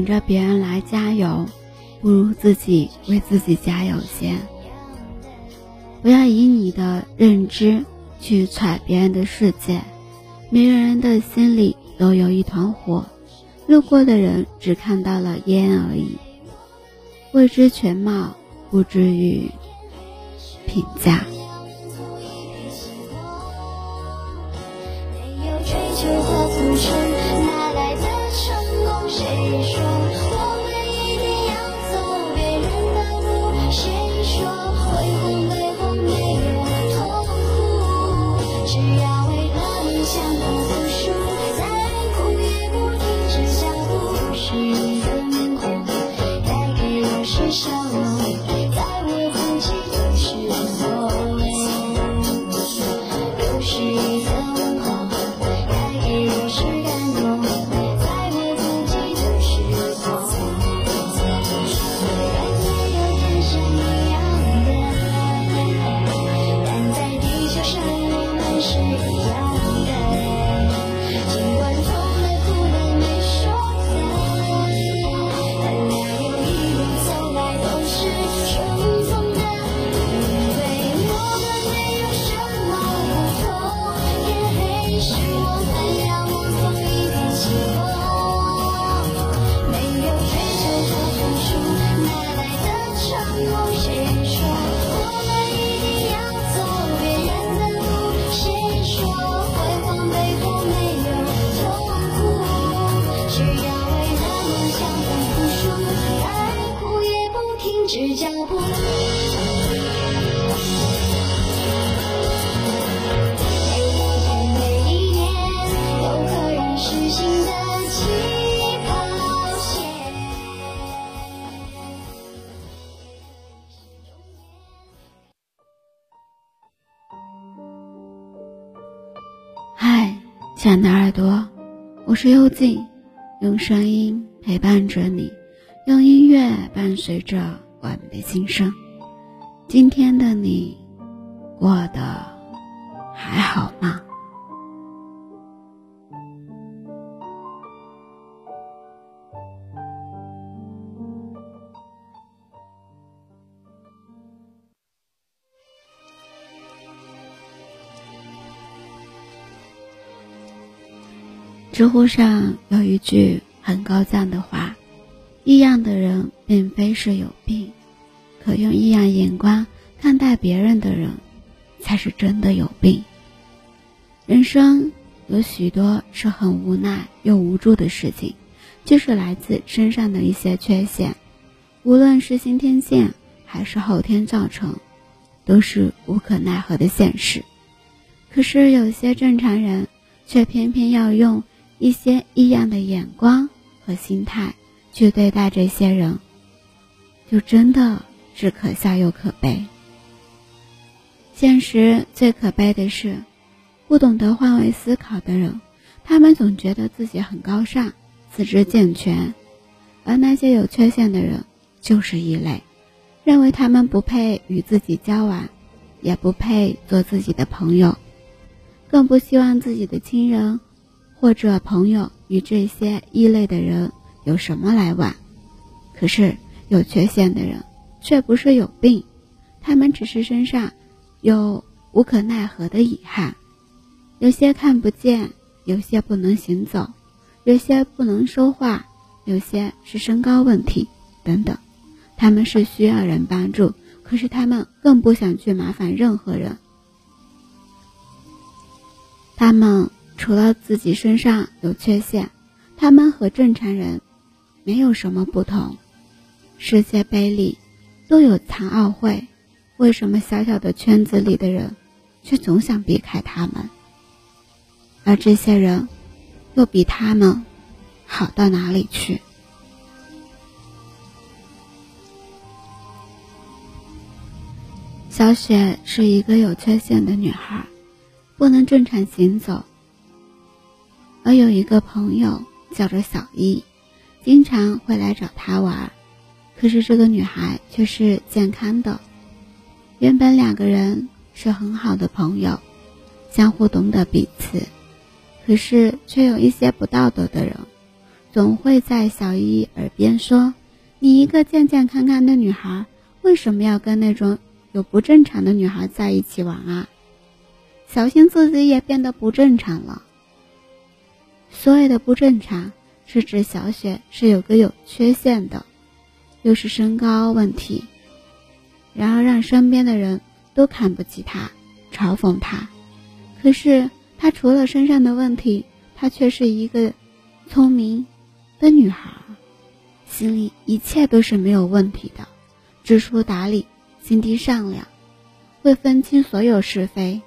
等着别人来加油，不如自己为自己加油先。不要以你的认知去揣别人的世界，每个人的心里都有一团火，路过的人只看到了烟而已，未知全貌，不至于评价。是笑容，我是幽静，用声音陪伴着你，用音乐伴随着我们的心声。今天的你过得还好吗？知乎上有一句很高赞的话：“异样的人并非是有病，可用异样眼光看待别人的人，才是真的有病。”人生有许多是很无奈又无助的事情，就是来自身上的一些缺陷，无论是先天性还是后天造成，都是无可奈何的现实。可是有些正常人却偏偏要用一些异样的眼光和心态去对待这些人，就真的是可笑又可悲。现实最可悲的是，不懂得换位思考的人，他们总觉得自己很高尚、四肢健全，而那些有缺陷的人就是异类，认为他们不配与自己交往，也不配做自己的朋友。更不希望自己的亲人或者朋友与这些异类的人有什么来往。可是有缺陷的人却不是有病，他们只是身上有无可奈何的遗憾，有些看不见，有些不能行走，有些不能说话，有些是身高问题等等。他们是需要人帮助，可是他们更不想去麻烦任何人。他们除了自己身上有缺陷，他们和正常人没有什么不同。世界杯里都有残奥会，为什么小小的圈子里的人却总想避开他们？而这些人又比他们好到哪里去？小雪是一个有缺陷的女孩。不能正常行走。而有一个朋友叫做小一，经常会来找他玩。可是这个女孩却是健康的。原本两个人是很好的朋友，相互懂得彼此。可是却有一些不道德的人，总会在小一耳边说：“你一个健健康康的女孩，为什么要跟那种有不正常的女孩在一起玩啊？”小心自己也变得不正常了。所谓的不正常，是指小雪是有个有缺陷的，又是身高问题，然而让身边的人都看不起她，嘲讽她。可是她除了身上的问题，她却是一个聪明的女孩，心里一切都是没有问题的，知书达理，心地善良，会分清所有是非。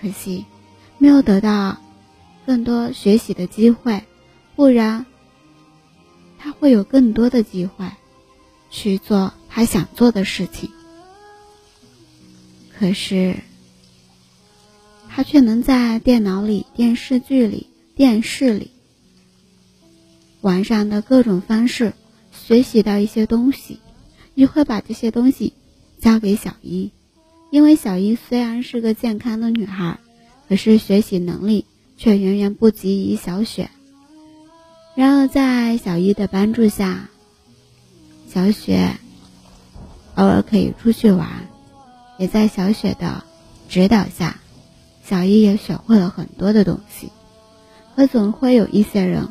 可惜，没有得到。更多学习的机会，不然他会有更多的机会去做他想做的事情。可是他却能在电脑里、电视剧里、电视里、网上的各种方式学习到一些东西，你会把这些东西交给小一，因为小一虽然是个健康的女孩，可是学习能力。却远远不及于小雪。然而，在小一的帮助下，小雪偶尔可以出去玩；也在小雪的指导下，小一也学会了很多的东西。可总会有一些人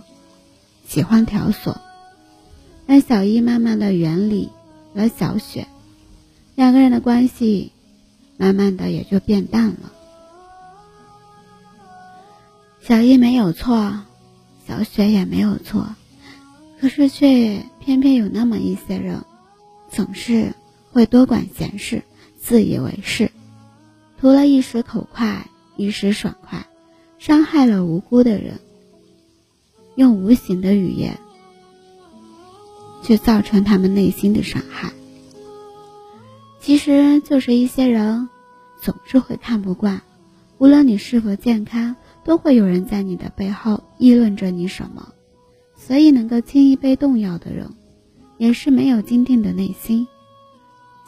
喜欢挑唆，让小一慢慢的远离了小雪，两个人的关系慢慢的也就变淡了。小一没有错，小雪也没有错，可是却偏偏有那么一些人，总是会多管闲事，自以为是，图了一时口快，一时爽快，伤害了无辜的人，用无形的语言，去造成他们内心的伤害。其实就是一些人，总是会看不惯，无论你是否健康。都会有人在你的背后议论着你什么，所以能够轻易被动摇的人，也是没有坚定的内心。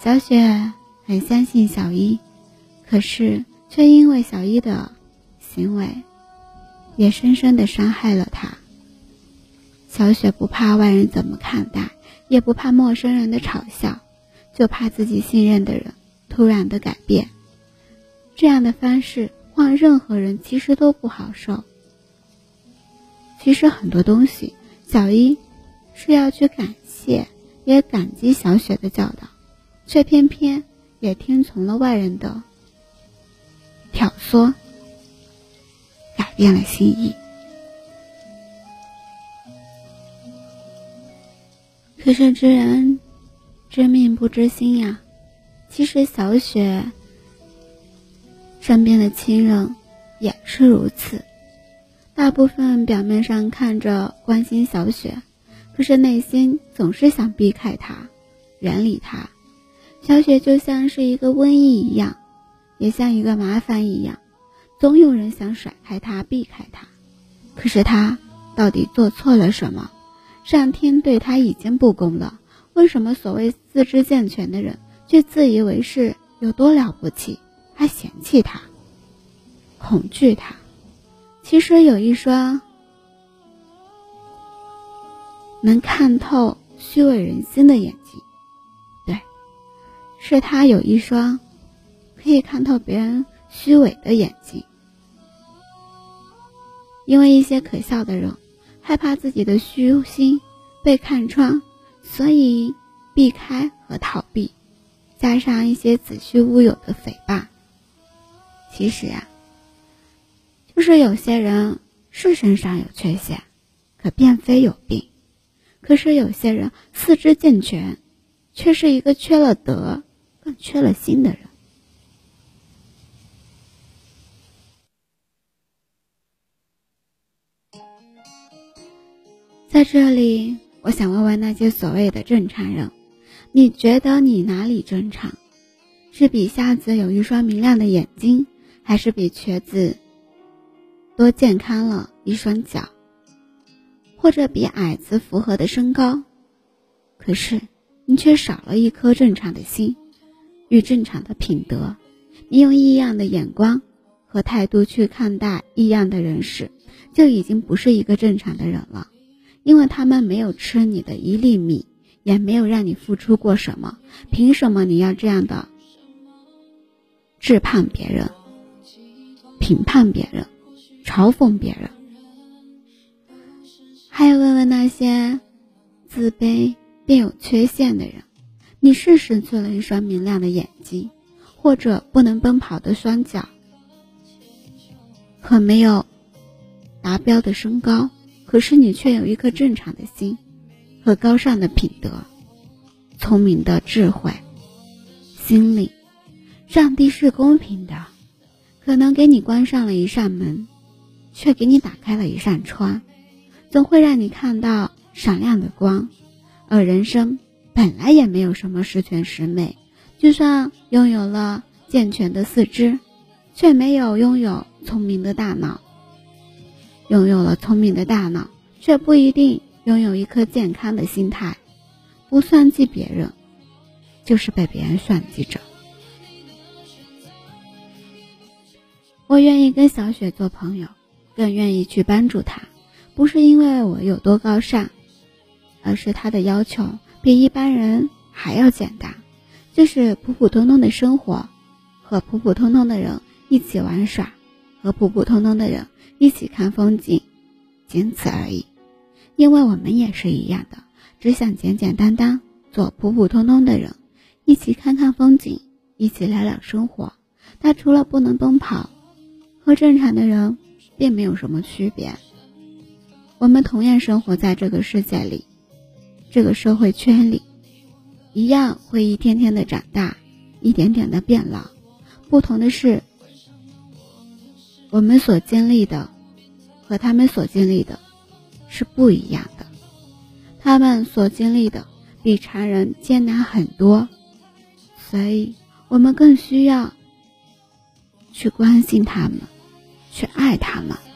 小雪很相信小一，可是却因为小一的行为，也深深的伤害了他。小雪不怕外人怎么看待，也不怕陌生人的嘲笑，就怕自己信任的人突然的改变。这样的方式。让任何人其实都不好受。其实很多东西，小一是要去感谢，也感激小雪的教导，却偏偏也听从了外人的挑唆，改变了心意。可是知人知命不知心呀，其实小雪。身边的亲人也是如此，大部分表面上看着关心小雪，可是内心总是想避开她，远离她。小雪就像是一个瘟疫一样，也像一个麻烦一样，总有人想甩开她，避开她。可是她到底做错了什么？上天对她已经不公了，为什么所谓四肢健全的人却自以为是有多了不起？他嫌弃他，恐惧他。其实有一双能看透虚伪人心的眼睛，对，是他有一双可以看透别人虚伪的眼睛。因为一些可笑的人害怕自己的虚心被看穿，所以避开和逃避，加上一些子虚乌有的诽谤。其实呀，就是有些人是身上有缺陷，可并非有病；可是有些人四肢健全，却是一个缺了德、更缺了心的人。在这里，我想问问那些所谓的正常人：你觉得你哪里正常？是比瞎子有一双明亮的眼睛？还是比瘸子多健康了一双脚，或者比矮子符合的身高，可是你却少了一颗正常的心与正常的品德。你用异样的眼光和态度去看待异样的人时，就已经不是一个正常的人了，因为他们没有吃你的一粒米，也没有让你付出过什么，凭什么你要这样的质判别人、评判别人、嘲讽别人？还有问问那些自卑并有缺陷的人，你是失去了一双明亮的眼睛，或者不能奔跑的双脚，和没有。达标的身高，可是你却有一颗正常的心和高尚的品德、聪明的智慧。心灵，上帝是公平的，可能给你关上了一扇门，却给你打开了一扇窗，总会让你看到闪亮的光。而人生本来也没有什么十全十美，就算拥有了健全的四肢，却没有拥有聪明的大脑。拥有了聪明的大脑，却不一定拥有一颗健康的心态。不算计别人，就是被别人算计着。我愿意跟小雪做朋友，更愿意去帮助她，不是因为我有多高尚，而是她的要求比一般人还要简单，就是普普通通的生活，和普普通通的人一起玩耍，和普普通通的人。一起看风景，仅此而已。因为我们也是一样的，只想简简单单做普普通通的人，一起看看风景，一起聊聊生活。他除了不能奔跑，和正常的人并没有什么区别。我们同样生活在这个世界里，这个社会圈里，一样会一天天的长大，一点点的变老。不同的是。我们所经历的和他们所经历的是不一样的，他们所经历的比常人艰难很多，所以我们更需要去关心他们，去爱他们。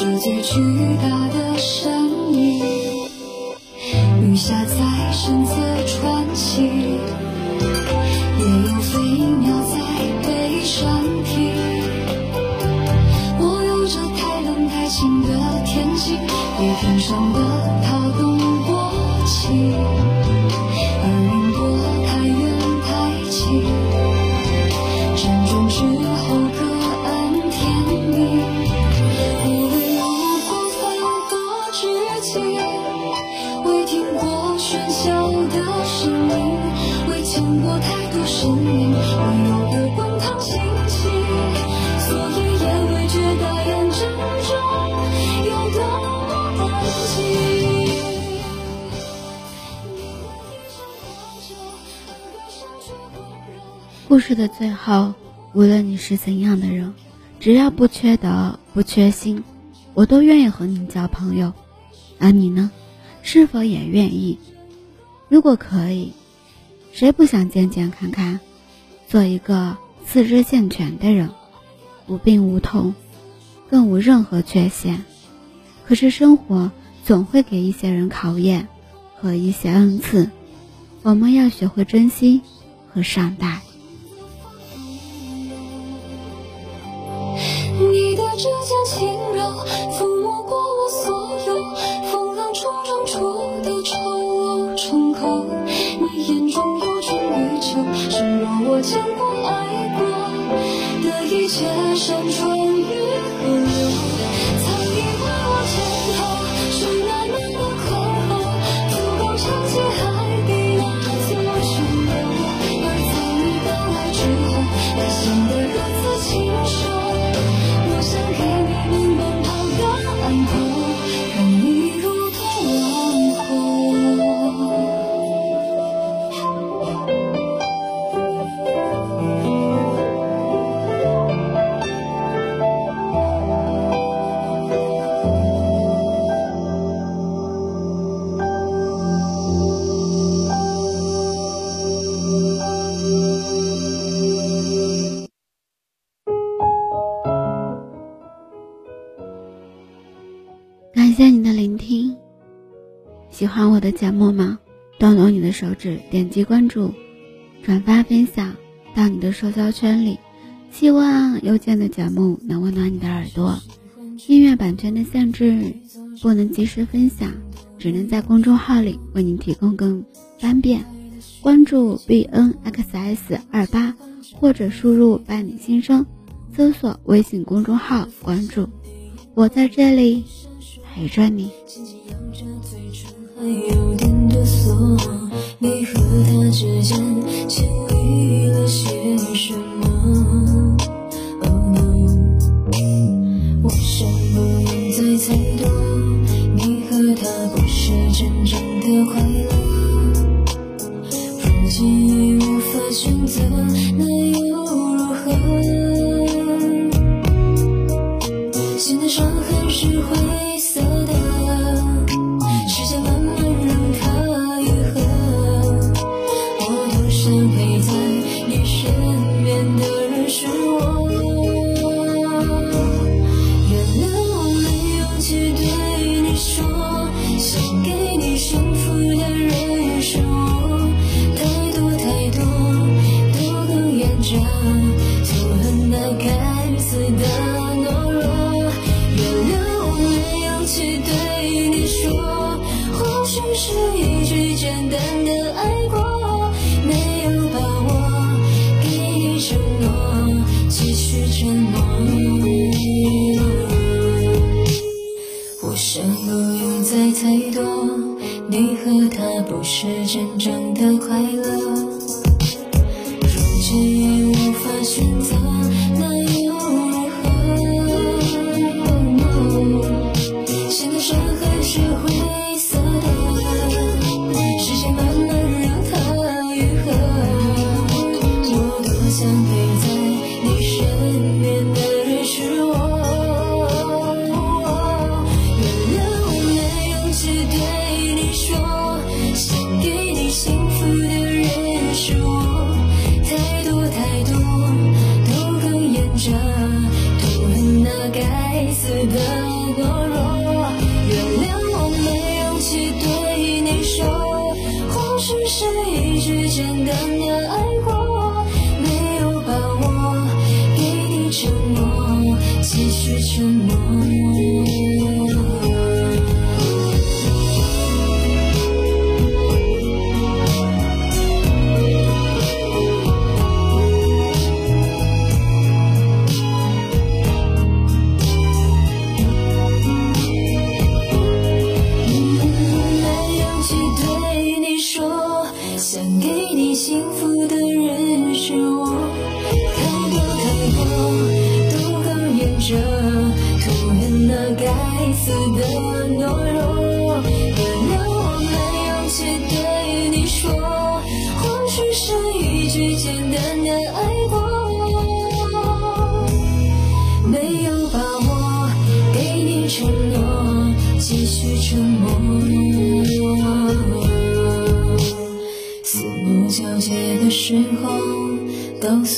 有着最巨故事的最后，无论你是怎样的人，只要不缺德、不缺心，我都愿意和你交朋友。而你呢？是否也愿意？如果可以，谁不想健健康康，做一个四肢健全的人，无病无痛，更无任何缺陷？可是生活总会给一些人考验和一些恩赐，我们要学会珍惜和善待。指尖轻柔，抚摸过我所有风浪冲撞出的丑陋疮口。你眼中有春与秋，是若我见过、我的节目吗？动动你的手指，点击关注，转发分享到你的社交圈里。希望邮件的节目能温暖你的耳朵。音乐版权的限制，不能及时分享，只能在公众号里为您提供更方便。关注 b n x s 二八，或者输入“伴你心声”，搜索微信公众号关注。我在这里陪着你。还有点哆嗦。你和他之间经历了些什么？Oh no，我想不用再猜多。你和他不是真正的快乐，如今已无法选择，那又？不是真正的快乐。如今已无法选择说或许是一句简单的爱过没有把握给你承诺继续沉默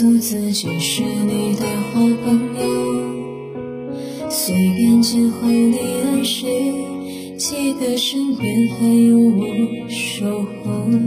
诉自己是你的好朋友随便今后你爱谁记得身边还有我守候。